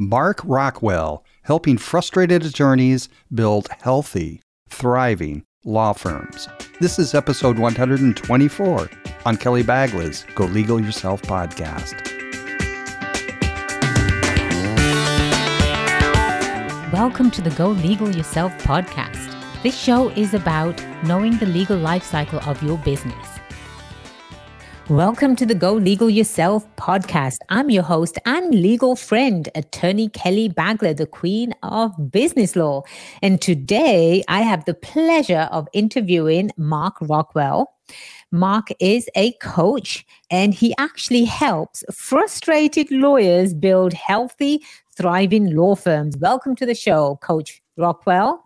Mark Rockwell, helping frustrated attorneys build healthy, thriving law firms. This is episode 124 on Kelly Bagley's Go Legal Yourself podcast. Welcome to the Go Legal Yourself podcast. This show is about knowing the legal life cycle of your business. Welcome to the Go Legal Yourself podcast. I'm your host and legal friend, attorney Kelly Bagley, the queen of business law. And today I have the pleasure of interviewing Mark Rockwell. Mark is a coach and he actually helps frustrated lawyers build healthy, thriving law firms. Welcome to the show, Coach Rockwell.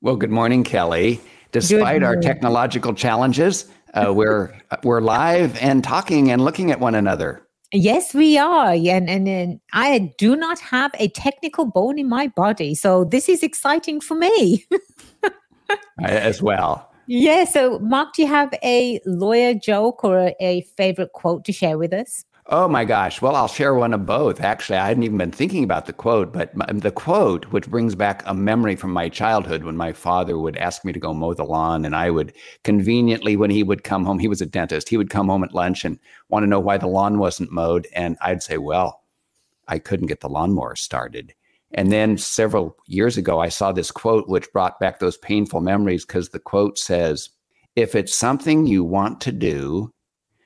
Well, good morning, Kelly. Despite our technological challenges, uh, we're we're live and talking and looking at one another. Yes, we are. And, and, and I do not have a technical bone in my body. So this is exciting for me. As well. Yeah. So, Mark, do you have a lawyer joke or a, a favorite quote to share with us? Oh my gosh. Well, I'll share one of both. Actually, I hadn't even been thinking about the quote, but the quote, which brings back a memory from my childhood when my father would ask me to go mow the lawn. And I would conveniently, when he would come home, he was a dentist, he would come home at lunch and want to know why the lawn wasn't mowed. And I'd say, well, I couldn't get the lawnmower started. And then several years ago, I saw this quote, which brought back those painful memories because the quote says, if it's something you want to do,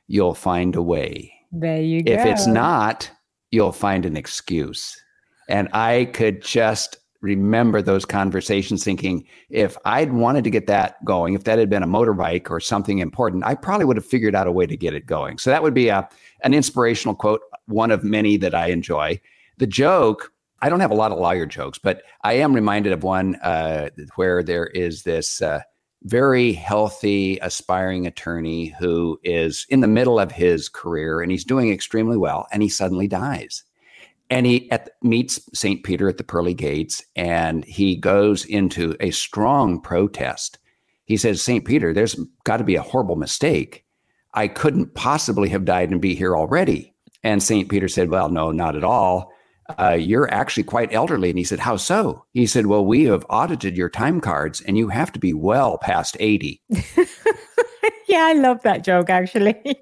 you'll find a way. There you go. If it's not, you'll find an excuse. And I could just remember those conversations thinking if I'd wanted to get that going, if that had been a motorbike or something important, I probably would have figured out a way to get it going. So that would be a an inspirational quote, one of many that I enjoy. The joke, I don't have a lot of lawyer jokes, but I am reminded of one uh, where there is this uh, very healthy, aspiring attorney who is in the middle of his career and he's doing extremely well, and he suddenly dies. And he at, meets St. Peter at the pearly gates and he goes into a strong protest. He says, St. Peter, there's got to be a horrible mistake. I couldn't possibly have died and be here already. And St. Peter said, Well, no, not at all uh, you're actually quite elderly. And he said, How so? He said, Well, we have audited your time cards and you have to be well past 80. yeah, I love that joke, actually.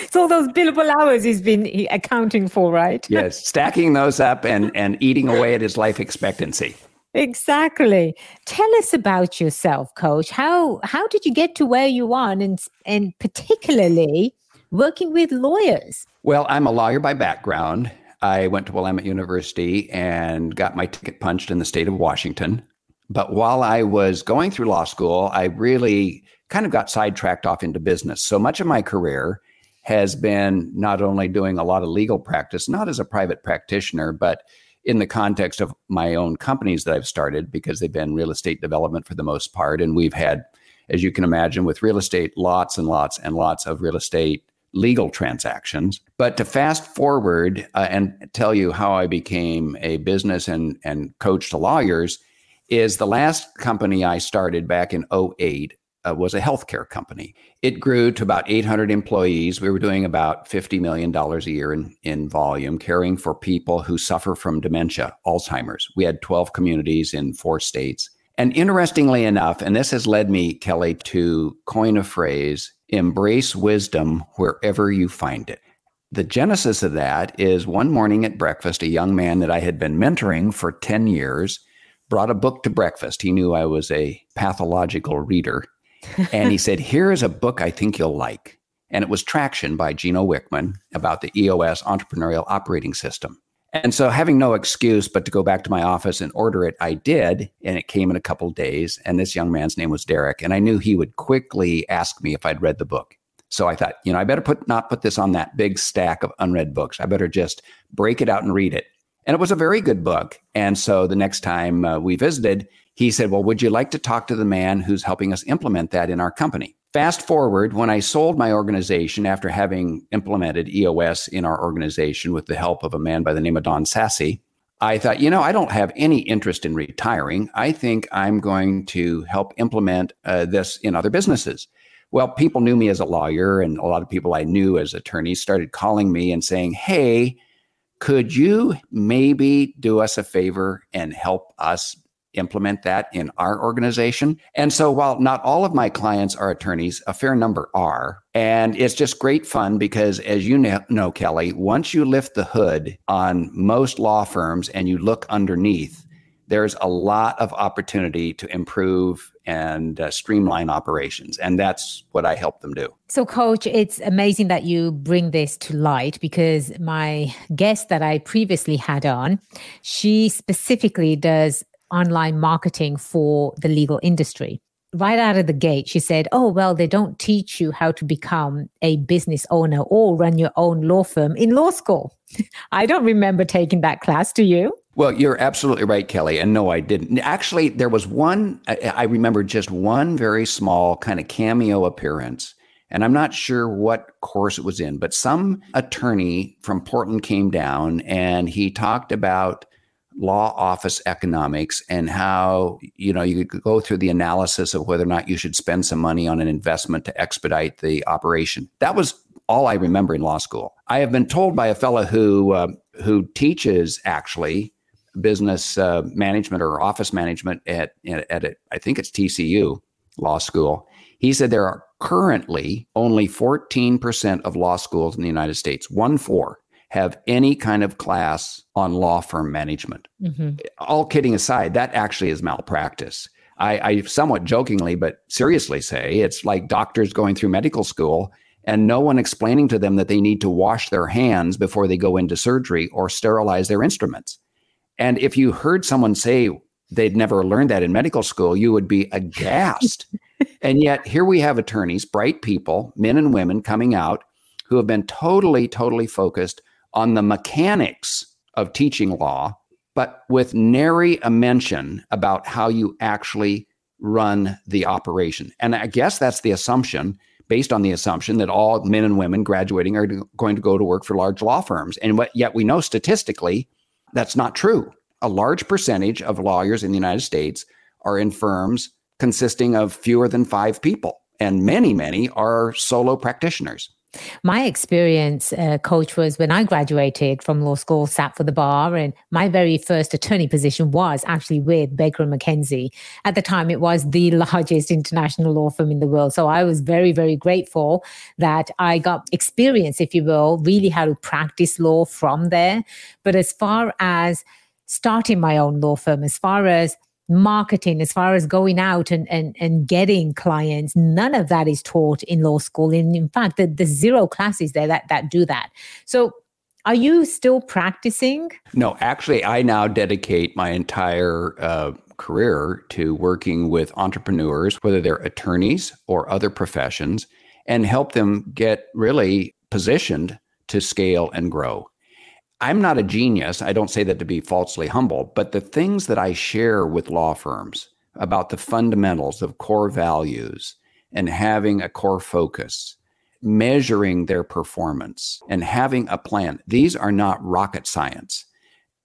it's all those billable hours he's been accounting for, right? yes, stacking those up and, and eating away at his life expectancy. Exactly. Tell us about yourself, coach. How how did you get to where you are and and particularly working with lawyers? Well, I'm a lawyer by background I went to Willamette University and got my ticket punched in the state of Washington. But while I was going through law school, I really kind of got sidetracked off into business. So much of my career has been not only doing a lot of legal practice, not as a private practitioner, but in the context of my own companies that I've started because they've been real estate development for the most part. And we've had, as you can imagine, with real estate, lots and lots and lots of real estate legal transactions. But to fast forward uh, and tell you how I became a business and, and coach to lawyers is the last company I started back in 08 uh, was a healthcare company. It grew to about 800 employees. We were doing about $50 million a year in, in volume, caring for people who suffer from dementia, Alzheimer's. We had 12 communities in four states. And interestingly enough, and this has led me, Kelly, to coin a phrase embrace wisdom wherever you find it. The genesis of that is one morning at breakfast, a young man that I had been mentoring for 10 years brought a book to breakfast. He knew I was a pathological reader. and he said, Here is a book I think you'll like. And it was Traction by Gino Wickman about the EOS entrepreneurial operating system. And so, having no excuse but to go back to my office and order it, I did. And it came in a couple days. And this young man's name was Derek. And I knew he would quickly ask me if I'd read the book. So I thought, you know, I better put not put this on that big stack of unread books. I better just break it out and read it. And it was a very good book. And so the next time uh, we visited, he said, Well, would you like to talk to the man who's helping us implement that in our company? Fast forward, when I sold my organization after having implemented EOS in our organization with the help of a man by the name of Don Sassy, I thought, you know, I don't have any interest in retiring. I think I'm going to help implement uh, this in other businesses. Well, people knew me as a lawyer, and a lot of people I knew as attorneys started calling me and saying, Hey, Could you maybe do us a favor and help us implement that in our organization. And so while not all of my clients are attorneys, a fair number are. And it's just great fun because, as you know, Kelly, once you lift the hood on most law firms and you look underneath, there's a lot of opportunity to improve and uh, streamline operations. And that's what I help them do. So, coach, it's amazing that you bring this to light because my guest that I previously had on, she specifically does online marketing for the legal industry. Right out of the gate, she said, Oh, well, they don't teach you how to become a business owner or run your own law firm in law school. I don't remember taking that class. Do you? Well, you're absolutely right, Kelly. And no, I didn't. Actually, there was one, I, I remember just one very small kind of cameo appearance. And I'm not sure what course it was in, but some attorney from Portland came down and he talked about law office economics and how you know you could go through the analysis of whether or not you should spend some money on an investment to expedite the operation. That was all i remember in law school. I have been told by a fellow who uh, who teaches actually business uh, management or office management at at, at I think it's TCU law school. He said there are currently only 14% of law schools in the united states one four have any kind of class on law firm management. Mm-hmm. All kidding aside, that actually is malpractice. I, I somewhat jokingly, but seriously say it's like doctors going through medical school and no one explaining to them that they need to wash their hands before they go into surgery or sterilize their instruments. And if you heard someone say they'd never learned that in medical school, you would be aghast. and yet, here we have attorneys, bright people, men and women coming out who have been totally, totally focused on the mechanics of teaching law, but with nary a mention about how you actually run the operation. And I guess that's the assumption, based on the assumption that all men and women graduating are going to go to work for large law firms. And what, yet we know statistically that's not true. A large percentage of lawyers in the United States are in firms consisting of fewer than five people, and many, many are solo practitioners. My experience, uh, coach, was when I graduated from law school, sat for the bar, and my very first attorney position was actually with Baker and McKenzie. At the time, it was the largest international law firm in the world. So I was very, very grateful that I got experience, if you will, really how to practice law from there. But as far as starting my own law firm, as far as marketing as far as going out and, and, and getting clients none of that is taught in law school. And in fact the, the zero classes there that, that do that. So are you still practicing? No actually i now dedicate my entire uh, career to working with entrepreneurs whether they're attorneys or other professions and help them get really positioned to scale and grow I'm not a genius. I don't say that to be falsely humble, but the things that I share with law firms about the fundamentals of core values and having a core focus, measuring their performance and having a plan, these are not rocket science.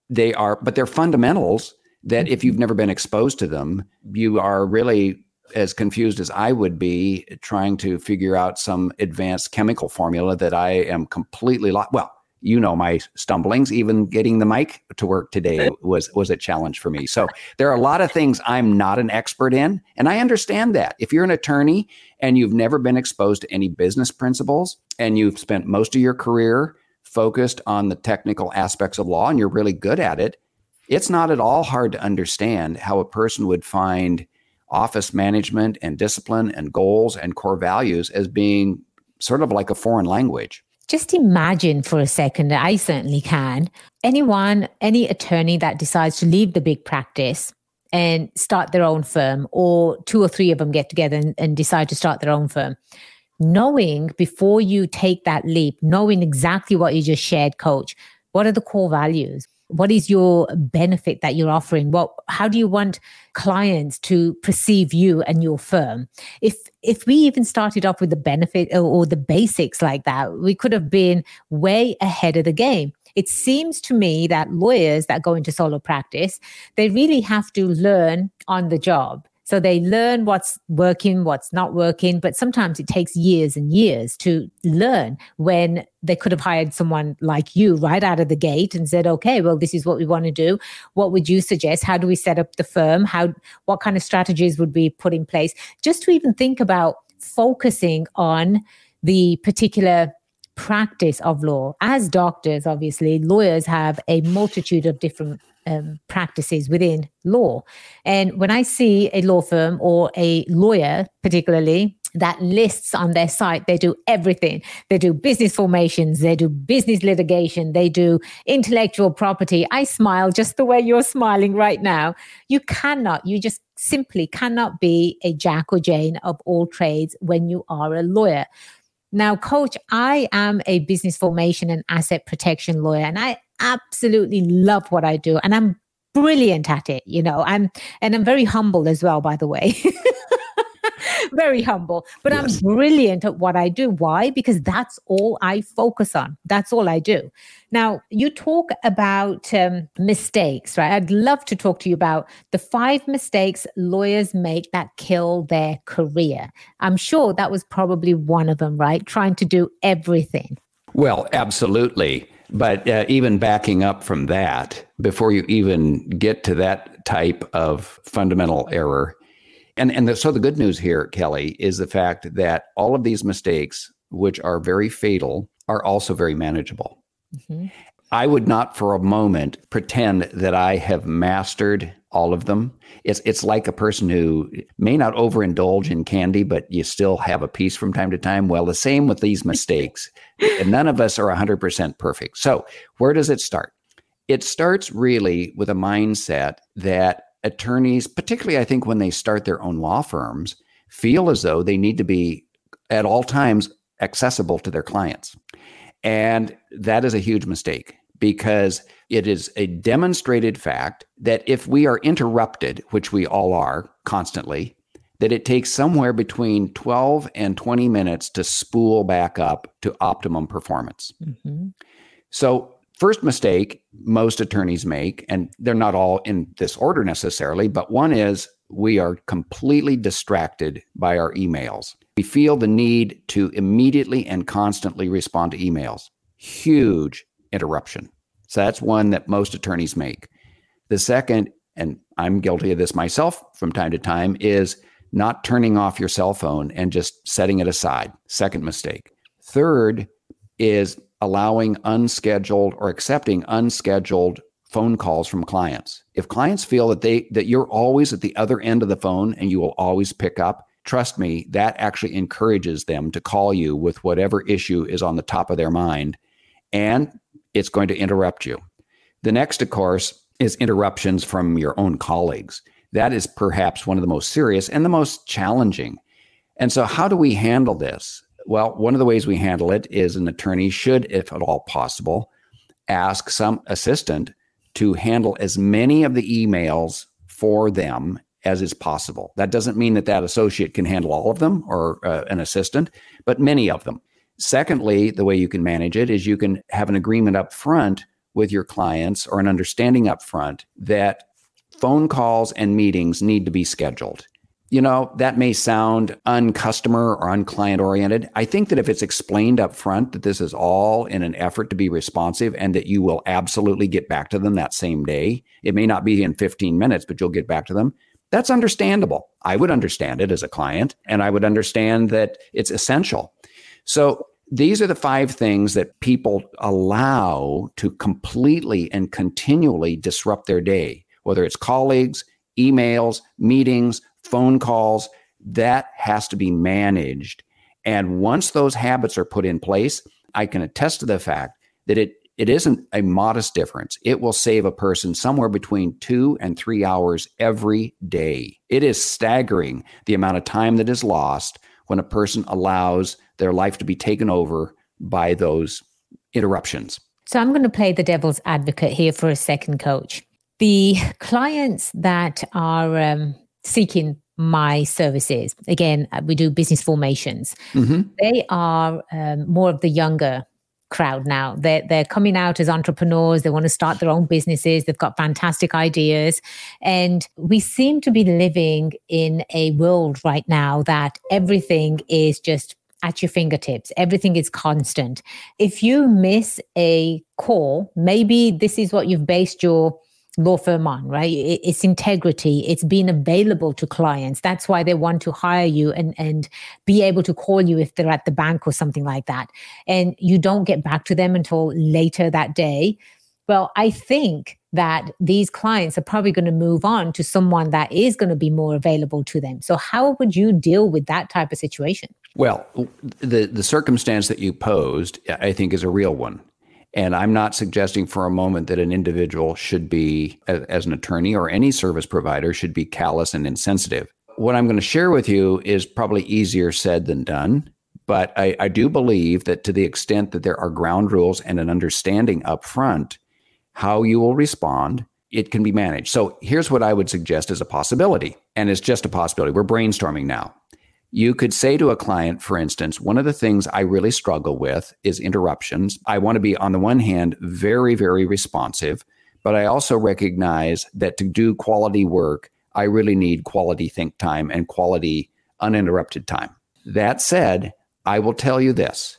They are, but they're fundamentals that if you've never been exposed to them, you are really as confused as I would be trying to figure out some advanced chemical formula that I am completely lost. Well, you know my stumblings even getting the mic to work today was was a challenge for me. So there are a lot of things i'm not an expert in and i understand that. If you're an attorney and you've never been exposed to any business principles and you've spent most of your career focused on the technical aspects of law and you're really good at it it's not at all hard to understand how a person would find office management and discipline and goals and core values as being sort of like a foreign language just imagine for a second, I certainly can. Anyone, any attorney that decides to leave the big practice and start their own firm, or two or three of them get together and, and decide to start their own firm, knowing before you take that leap, knowing exactly what you just shared, coach, what are the core values? What is your benefit that you're offering? What how do you want clients to perceive you and your firm? If if we even started off with the benefit or, or the basics like that we could have been way ahead of the game. It seems to me that lawyers that go into solo practice they really have to learn on the job So they learn what's working, what's not working, but sometimes it takes years and years to learn when they could have hired someone like you right out of the gate and said, okay, well, this is what we want to do. What would you suggest? How do we set up the firm? How, what kind of strategies would we put in place? Just to even think about focusing on the particular practice of law. As doctors, obviously, lawyers have a multitude of different um, practices within law. And when I see a law firm or a lawyer, particularly, that lists on their site, they do everything. They do business formations, they do business litigation, they do intellectual property. I smile just the way you're smiling right now. You cannot, you just simply cannot be a Jack or Jane of all trades when you are a lawyer. Now, coach, I am a business formation and asset protection lawyer, and I absolutely love what I do. And I'm brilliant at it, you know. I'm and I'm very humble as well, by the way. very humble, but yes. I'm brilliant at what I do. Why? Because that's all I focus on. That's all I do. Now, you talk about um, mistakes, right? I'd love to talk to you about the five mistakes lawyers make that kill their career. I'm sure that was probably one of them, right? Trying to do everything. Well, absolutely. But uh, even backing up from that, before you even get to that type of fundamental error, and and the, so the good news here, Kelly, is the fact that all of these mistakes, which are very fatal, are also very manageable. Mm-hmm. I would not for a moment pretend that I have mastered all of them. It's it's like a person who may not overindulge in candy, but you still have a piece from time to time. Well, the same with these mistakes. and none of us are 100% perfect. So, where does it start? It starts really with a mindset that attorneys, particularly I think when they start their own law firms, feel as though they need to be at all times accessible to their clients. And that is a huge mistake because it is a demonstrated fact that if we are interrupted, which we all are constantly, that it takes somewhere between 12 and 20 minutes to spool back up to optimum performance. Mm-hmm. So, first mistake most attorneys make, and they're not all in this order necessarily, but one is we are completely distracted by our emails. We feel the need to immediately and constantly respond to emails. Huge interruption. So that's one that most attorneys make. The second, and I'm guilty of this myself from time to time, is not turning off your cell phone and just setting it aside. Second mistake. Third is allowing unscheduled or accepting unscheduled phone calls from clients. If clients feel that they that you're always at the other end of the phone and you will always pick up, trust me, that actually encourages them to call you with whatever issue is on the top of their mind and it's going to interrupt you. The next of course is interruptions from your own colleagues. That is perhaps one of the most serious and the most challenging. And so how do we handle this? Well, one of the ways we handle it is an attorney should, if at all possible, ask some assistant to handle as many of the emails for them as is possible. That doesn't mean that that associate can handle all of them or uh, an assistant, but many of them. Secondly, the way you can manage it is you can have an agreement up front with your clients or an understanding up front that phone calls and meetings need to be scheduled you know, that may sound uncustomer or unclient oriented. I think that if it's explained up front that this is all in an effort to be responsive and that you will absolutely get back to them that same day, it may not be in 15 minutes, but you'll get back to them. That's understandable. I would understand it as a client and I would understand that it's essential. So these are the five things that people allow to completely and continually disrupt their day, whether it's colleagues, emails, meetings, phone calls, that has to be managed. And once those habits are put in place, I can attest to the fact that it it isn't a modest difference. It will save a person somewhere between two and three hours every day. It is staggering the amount of time that is lost when a person allows their life to be taken over by those interruptions. So I'm going to play the devil's advocate here for a second, coach. The clients that are um, seeking my services. Again, uh, we do business formations. Mm-hmm. They are um, more of the younger crowd now. They're, they're coming out as entrepreneurs. They want to start their own businesses. They've got fantastic ideas. And we seem to be living in a world right now that everything is just at your fingertips. Everything is constant. If you miss a call, maybe this is what you've based your law firm on, right? It's integrity. It's being available to clients. That's why they want to hire you and, and be able to call you if they're at the bank or something like that. And you don't get back to them until later that day. Well, I think that these clients are probably going to move on to someone that is going to be more available to them. So how would you deal with that type of situation? Well, the the circumstance that you posed, I think, is a real one. And I'm not suggesting for a moment that an individual should be, as an attorney or any service provider, should be callous and insensitive. What I'm going to share with you is probably easier said than done. But I, I do believe that to the extent that there are ground rules and an understanding up front, how you will respond, it can be managed. So here's what I would suggest as a possibility. And it's just a possibility. We're brainstorming now. You could say to a client, for instance, one of the things I really struggle with is interruptions. I want to be, on the one hand, very, very responsive, but I also recognize that to do quality work, I really need quality think time and quality uninterrupted time. That said, I will tell you this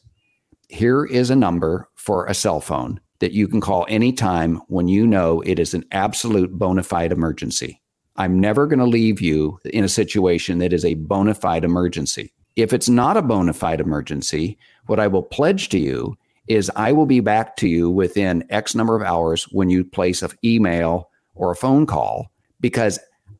here is a number for a cell phone that you can call anytime when you know it is an absolute bona fide emergency. I'm never going to leave you in a situation that is a bona fide emergency. If it's not a bona fide emergency, what I will pledge to you is I will be back to you within X number of hours when you place an email or a phone call because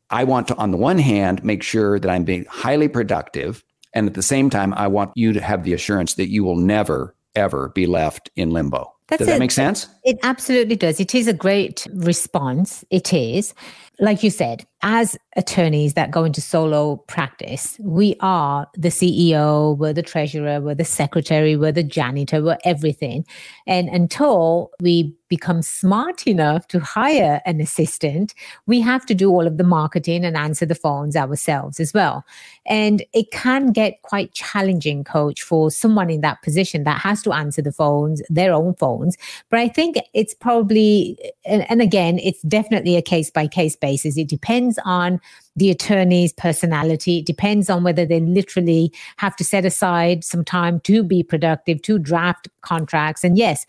I want to, on the one hand, make sure that I'm being highly productive. And at the same time, I want you to have the assurance that you will never, ever be left in limbo. That's does that it. make sense? It absolutely does. It is a great response. It is like you said, as attorneys that go into solo practice, we are the CEO, we're the treasurer, we're the secretary, we're the janitor, we're everything. And until we become smart enough to hire an assistant, we have to do all of the marketing and answer the phones ourselves as well. And it can get quite challenging, coach, for someone in that position that has to answer the phones, their own phones. But I think it's probably, and, and again, it's definitely a case by case basis. It depends on the attorney's personality. It depends on whether they literally have to set aside some time to be productive, to draft contracts. And yes,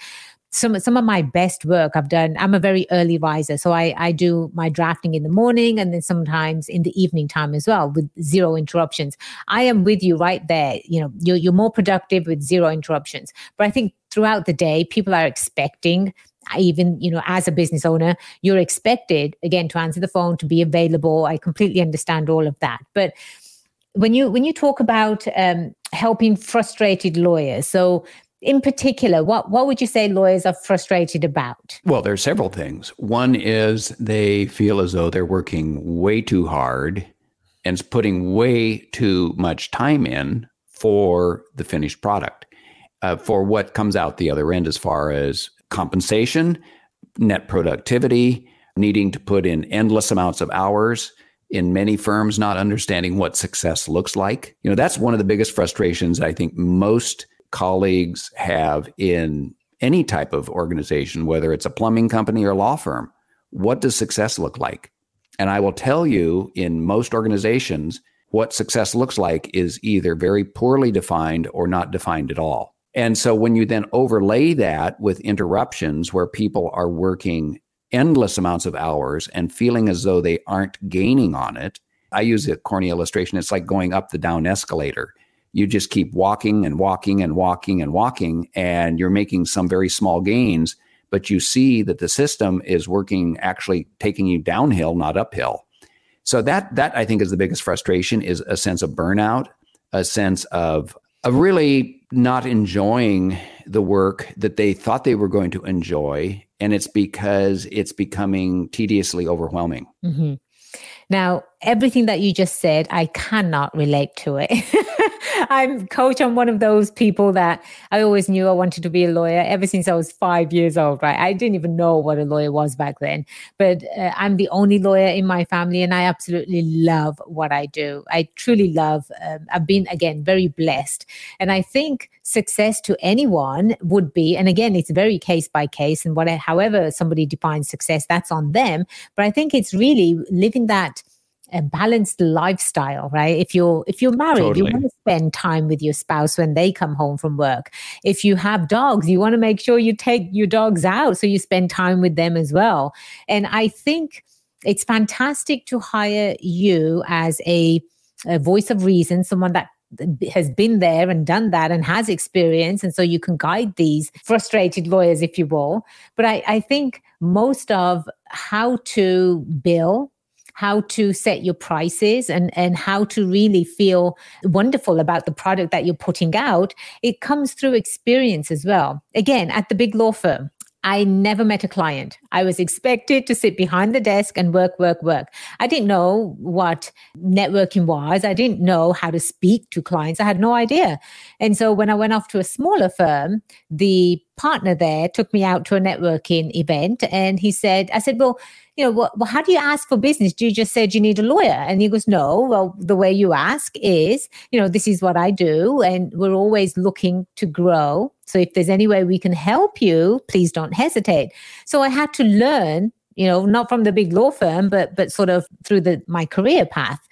some some of my best work I've done. I'm a very early riser, so I I do my drafting in the morning and then sometimes in the evening time as well with zero interruptions. I am with you right there. You know, you're you're more productive with zero interruptions. But I think throughout the day, people are expecting even you know as a business owner you're expected again to answer the phone to be available i completely understand all of that but when you when you talk about um, helping frustrated lawyers so in particular, what, what would you say lawyers are frustrated about? Well, there are several things. One is they feel as though they're working way too hard and putting way too much time in for the finished product, uh, for what comes out the other end as far as compensation, net productivity, needing to put in endless amounts of hours in many firms not understanding what success looks like. You know, that's one of the biggest frustrations I think most colleagues have in any type of organization, whether it's a plumbing company or law firm. What does success look like? And I will tell you in most organizations, what success looks like is either very poorly defined or not defined at all. And so when you then overlay that with interruptions where people are working endless amounts of hours and feeling as though they aren't gaining on it, I use a corny illustration. It's like going up the down escalator you just keep walking and walking and walking and walking, and you're making some very small gains, but you see that the system is working, actually taking you downhill, not uphill. So that that I think is the biggest frustration is a sense of burnout, a sense of really not enjoying the work that they thought they were going to enjoy, and it's because it's becoming tediously overwhelming. Mm-hmm. Now, everything that you just said, I cannot relate to it. I'm coach. I'm one of those people that I always knew I wanted to be a lawyer ever since I was five years old, right? I didn't even know what a lawyer was back then, but uh, I'm the only lawyer in my family and I absolutely love what I do. I truly love, um, I've been, again, very blessed. And I think success to anyone would be, and again, it's very case by case and whatever, however somebody defines success, that's on them. But I think it's really living that a balanced lifestyle right? If you're if you're married totally. you want to spend time with your spouse when they come home from work. If you have dogs you want to make sure you take your dogs out so you spend time with them as well. And i think it's fantastic to hire you as a, a voice of reason someone that has been there and done that and has experience and so you can guide these frustrated lawyers if you will. But i, I think most of how to bill how to set your prices and, and how to really feel wonderful about the product that you're putting out, it comes through experience as well. Again, at the big law firm, I never met a client. I was expected to sit behind the desk and work, work, work. I didn't know what networking was. I didn't know how to speak to clients. I had no idea. And so when I went off to a smaller firm, the partner there took me out to a networking event and he said, I said, well, you know, well, how do you ask for business? Do you just say, do you need a lawyer? And he goes, no. Well, the way you ask is, you know, this is what I do. And we're always looking to grow. So if there's any way we can help you, please don't hesitate. So I had to learn, you know, not from the big law firm, but, but sort of through the, my career path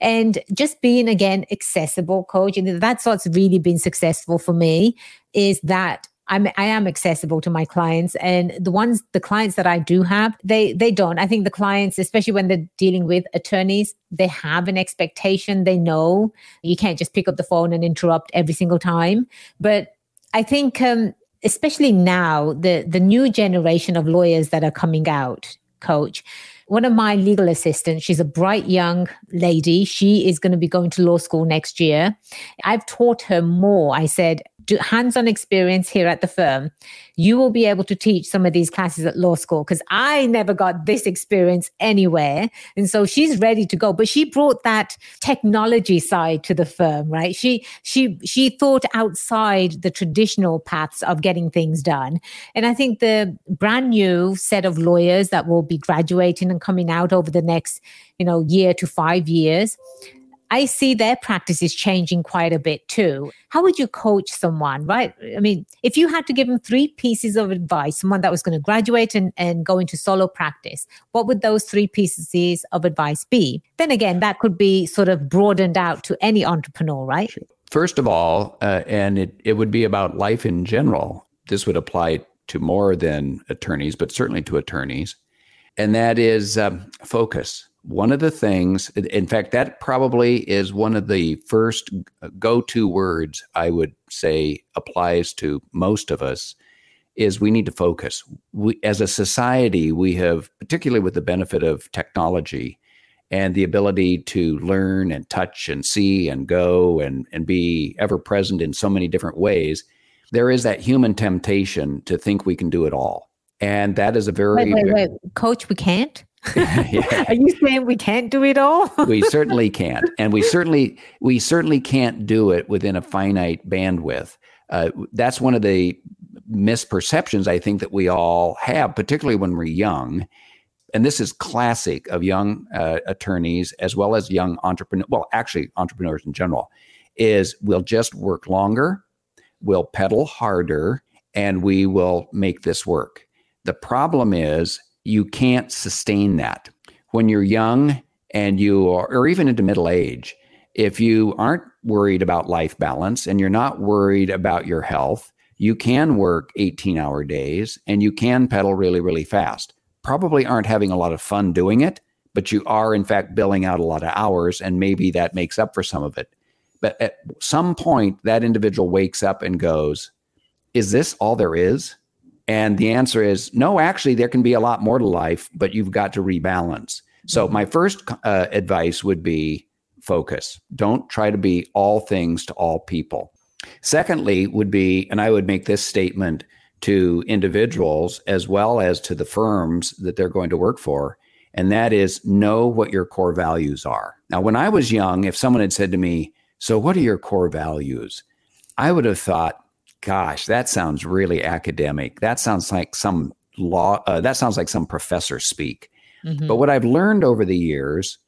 and just being again accessible coach and that's what's really been successful for me is that I'm I am accessible to my clients and the ones the clients that I do have they they don't I think the clients especially when they're dealing with attorneys they have an expectation they know you can't just pick up the phone and interrupt every single time but I think um, especially now the the new generation of lawyers that are coming out coach one of my legal assistants, she's a bright young lady. She is going to be going to law school next year. I've taught her more. I said, hands on experience here at the firm, you will be able to teach some of these classes at law school because I never got this experience anywhere. And so she's ready to go. But she brought that technology side to the firm, right? She she she thought outside the traditional paths of getting things done. And I think the brand new set of lawyers that will be graduating and coming out over the next, you know, year to five years I see their practices changing quite a bit too. How would you coach someone, right? I mean, if you had to give them three pieces of advice, someone that was going to graduate and, and go into solo practice, what would those three pieces of advice be? Then again, that could be sort of broadened out to any entrepreneur, right? First of all, uh, and it, it would be about life in general. This would apply to more than attorneys, but certainly to attorneys. And that is um, focus one of the things, in fact, that probably is one of the first uh, go to words I would say applies to most of us is we need to focus. We, as a society, we have, particularly with the benefit of technology and the ability to learn and touch and see and go and, and be ever present in so many different ways, there is that human temptation to think we can do it all. And that is a very. Wait, wait, wait. Coach, we can't? yeah. Are you saying we can't do it all? we certainly can't, and we certainly we certainly can't do it within a finite bandwidth. Uh, that's one of the misperceptions I think that we all have, particularly when we're young. And this is classic of young uh, attorneys as well as young entrepreneurs. Well, actually, entrepreneurs in general is we'll just work longer, we'll pedal harder, and we will make this work. The problem is you can't sustain that. When you're young and you are, or even into middle age, if you aren't worried about life balance and you're not worried about your health, you can work 18 hour days and you can pedal really, really fast. Probably aren't having a lot of fun doing it, but you are, in fact, billing out a lot of hours, and maybe that makes up for some of it. But at some point, that individual wakes up and goes, Is this all there is? And the answer is no, actually, there can be a lot more to life, but you've got to rebalance. So, mm-hmm. my first uh, advice would be focus. Don't try to be all things to all people. Secondly, would be, and I would make this statement to individuals as well as to the firms that they're going to work for, and that is know what your core values are. Now, when I was young, if someone had said to me, So, what are your core values? I would have thought, Gosh, that sounds really academic. That sounds like some law, uh, that sounds like some professor speak. Mm-hmm. But what I've learned over the years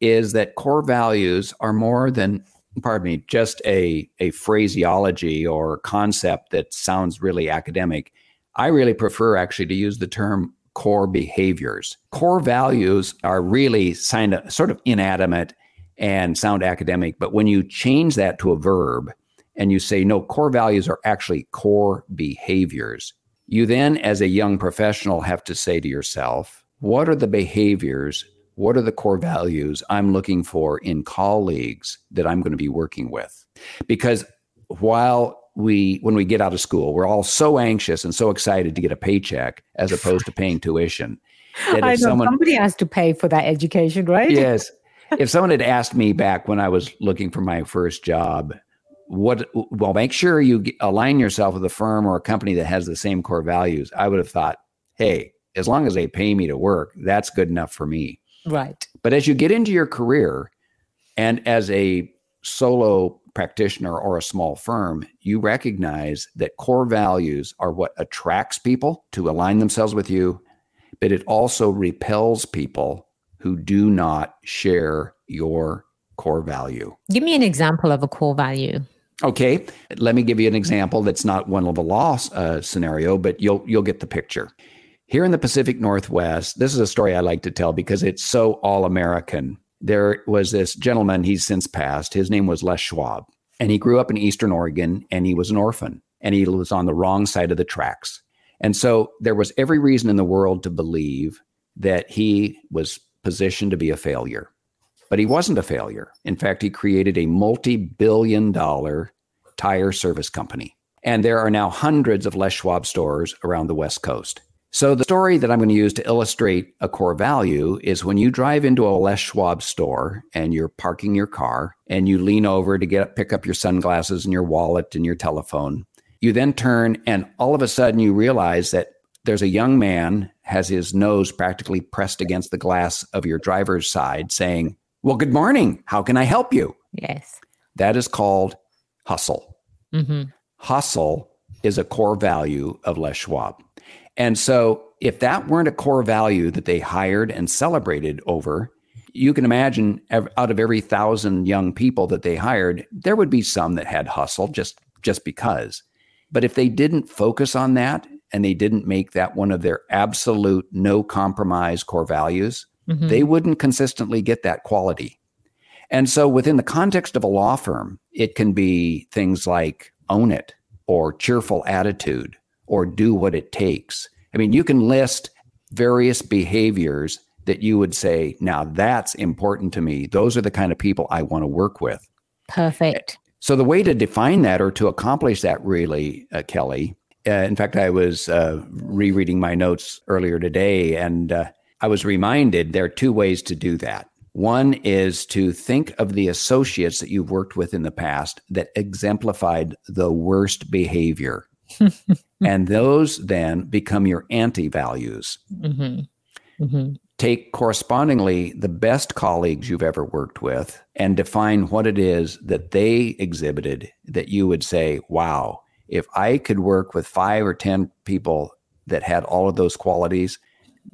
is that core values are more than pardon me, just a, a phraseology or concept that sounds really academic. I really prefer actually to use the term core behaviors. Core values are really sort of inanimate and sound academic, but when you change that to a verb and you say, no, core values are actually core behaviors, you then, as a young professional, have to say to yourself, what are the behaviors what are the core values I'm looking for in colleagues that I'm going to be working with? Because while we when we get out of school, we're all so anxious and so excited to get a paycheck as opposed to paying tuition. That I know someone, somebody has to pay for that education, right? Yes. if someone had asked me back when I was looking for my first job, what well make sure you align yourself with a firm or a company that has the same core values i would have thought hey as long as they pay me to work that's good enough for me Right. But as you get into your career and as a solo practitioner or a small firm, you recognize that core values are what attracts people to align themselves with you, but it also repels people who do not share your core value. Give me an example of a core value. Okay, let me give you an example that's not one of a loss uh, scenario, but you'll you'll get the picture. Here in the Pacific Northwest, this is a story I like to tell because it's so all American. There was this gentleman, he's since passed. His name was Les Schwab, and he grew up in Eastern Oregon and he was an orphan and he was on the wrong side of the tracks. And so there was every reason in the world to believe that he was positioned to be a failure. But he wasn't a failure. In fact, he created a multi billion dollar tire service company. And there are now hundreds of Les Schwab stores around the West Coast. So, the story that I'm going to use to illustrate a core value is when you drive into a Les Schwab store and you're parking your car and you lean over to get pick up your sunglasses and your wallet and your telephone. You then turn and all of a sudden you realize that there's a young man has his nose practically pressed against the glass of your driver's side saying, "Well, good morning. How can I help you?" Yes. That is called hustle. Mm-hmm. Hustle is a core value of Les Schwab. And so, if that weren't a core value that they hired and celebrated over, you can imagine out of every thousand young people that they hired, there would be some that had hustle just just because. But if they didn't focus on that and they didn't make that one of their absolute no compromise core values, mm-hmm. they wouldn't consistently get that quality. And so within the context of a law firm, it can be things like own it or cheerful attitude or do what it takes. I mean, you can list various behaviors that you would say, now that's important to me. Those are the kind of people I want to work with. Perfect. So, the way to define that or to accomplish that, really, uh, Kelly, uh, in fact, I was uh, rereading my notes earlier today and uh, I was reminded there are two ways to do that. One is to think of the associates that you've worked with in the past that exemplified the worst behavior. and those then become your anti values. Mm-hmm. Mm-hmm. Take correspondingly the best colleagues you've ever worked with and define what it is that they exhibited that you would say, wow, if I could work with five or 10 people that had all of those qualities,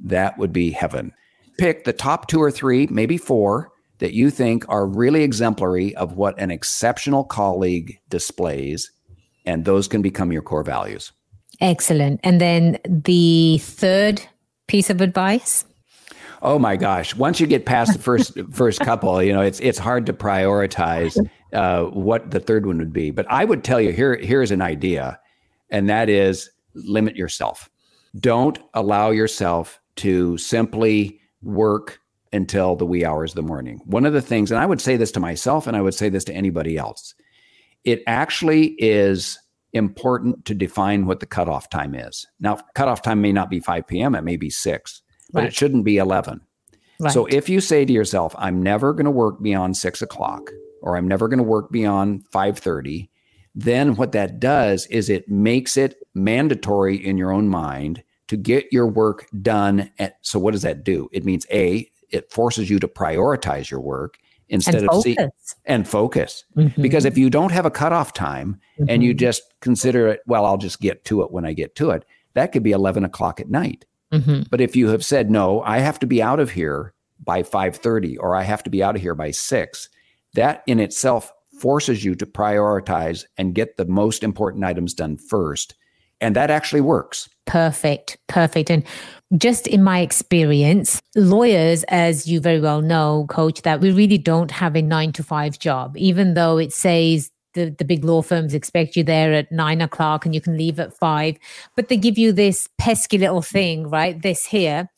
that would be heaven. Pick the top two or three, maybe four, that you think are really exemplary of what an exceptional colleague displays and those can become your core values. Excellent. And then the third piece of advice? Oh my gosh! Once you get past the first first couple, you know it's it's hard to prioritize uh, what the third one would be. But I would tell you here here's an idea, and that is limit yourself. Don't allow yourself to simply work until the wee hours of the morning. One of the things, and I would say this to myself, and I would say this to anybody else, it actually is important to define what the cutoff time is. Now, cutoff time may not be 5 p.m., it may be 6, but right. it shouldn't be 11. Right. So if you say to yourself, I'm never going to work beyond 6 o'clock, or I'm never going to work beyond 5.30, then what that does is it makes it mandatory in your own mind to get your work done. At, so, what does that do? It means A, it forces you to prioritize your work instead and of focus. see and focus. Mhm. Because if you don't have a cutoff time and you Mhm. just consider it, well, I'll just get to it when I get to it, that could be 11 o'clock at night. Mhm. But if you have said, no, I have to be out of here by 5.30 or I have to be out of here by 6, that in itself forces you to prioritize and get the most important items done first. And that actually works. Perfect, perfect. And just in my experience, lawyers, as you very well know, coach, that we really don't have a nine to five job, even though it says the, the big law firms expect you there at nine o'clock and you can leave at five, but they give you this pesky little thing, right? This here.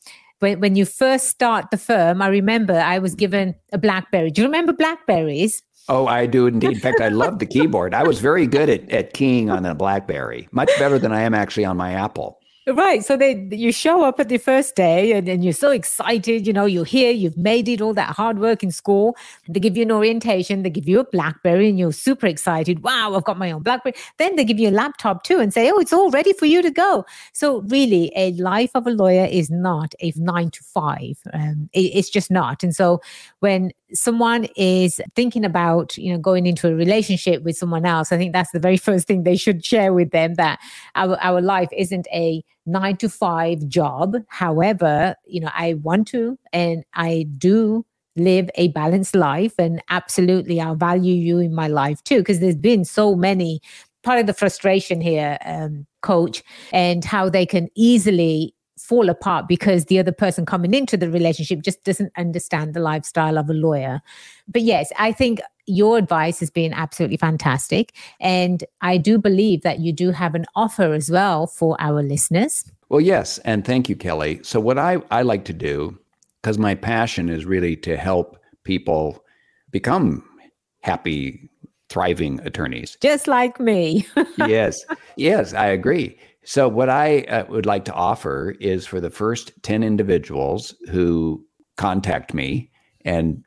When, when you first start the firm, I remember I was given a Blackberry. Do you remember Blackberries? Oh, I do indeed. In fact, I love the keyboard. I was very good at, at keying on the Blackberry, much better than I am actually on my Apple. Right. So they you show up at the first day and, and you're so excited, you know, you're here, you've made it, all that hard work in school. They give you an orientation, they give you a Blackberry, and you're super excited. Wow, I've got my own Blackberry. Then they give you a laptop too and say, Oh, it's all ready for you to go. So really, a life of a lawyer is not a nine to five. Um, it- it's just not. And so when someone is thinking about, you know, going into a relationship with someone else, I think that's the very first thing they should share with them that our, our life isn't a nine to five job. However, you know, I want to and I do live a balanced life and absolutely I'll value you in my life too because there's been so many part of the frustration here um, coach and how they can easily fall apart because the other person coming into the relationship just doesn't understand the lifestyle of a lawyer but yes i think your advice has been absolutely fantastic and i do believe that you do have an offer as well for our listeners Well, yes. And thank you, Kelly. So, what I, I like to do, because my passion is really to help people become happy, thriving attorneys. just like me yes. Yes, I agree. So, what I uh, would like to offer is for the first 10 individuals who contact me, and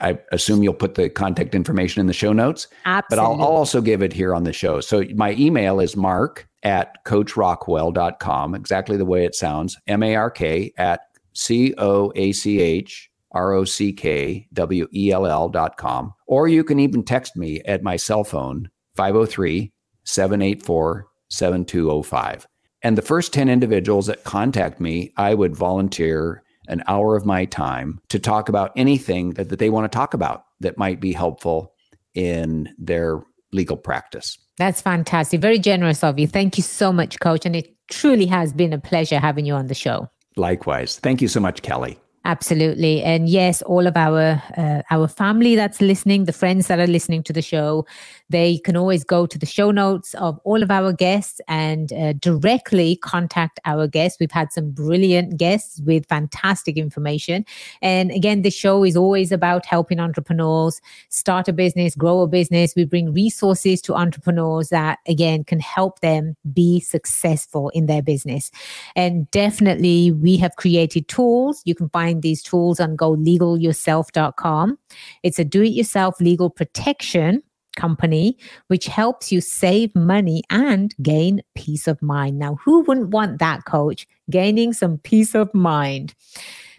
I assume you'll put the contact information in the show notes, but absolutely I'll, I'll also give it here on the show. So, my email is mark at coachrockwell.com, exactly the way it sounds M A R K at C O A C H R O C K W E L L dot com. Or you can even text me at my cell phone, 503 784 7205. And the first 10 individuals that contact me, I would volunteer an hour of my time to talk about anything that, that they want to talk about that might be helpful in their legal practice. That's fantastic. Very generous of you. Thank you so much, coach. And it truly has been a pleasure having you on the show. Likewise. Thank you so much, Kelly. Absolutely. And yes, all of our uh, our family that's listening, the friends that are listening to the show, they can always go to the show notes of all of our guests and uh, directly contact our guests. We've had some brilliant guests with fantastic information. And again, the show is always about helping entrepreneurs start a business, grow a business. We bring resources to entrepreneurs that again can help them be successful in their business. And definitely, we have created tools. You can find these tools on golegalyourself.com. It's a do it yourself legal protection company which helps you save money and gain peace of mind. Now, who wouldn't want that, coach? Gaining some peace of mind.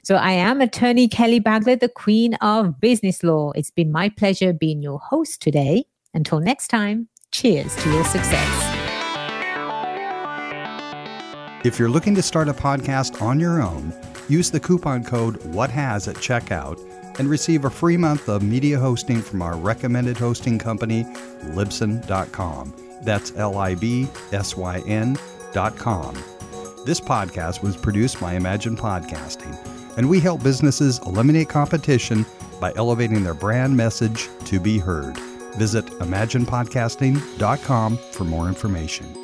So, I am attorney Kelly Bagley, the queen of business law. It's been my pleasure being your host today. Until next time, cheers to your success. If you're looking to start a podcast on your own, use the coupon code WHATHAS at checkout and receive a free month of media hosting from our recommended hosting company, Libsyn.com. That's L I B S Y N.com. This podcast was produced by Imagine Podcasting, and we help businesses eliminate competition by elevating their brand message to be heard. Visit ImaginePodcasting.com for more information.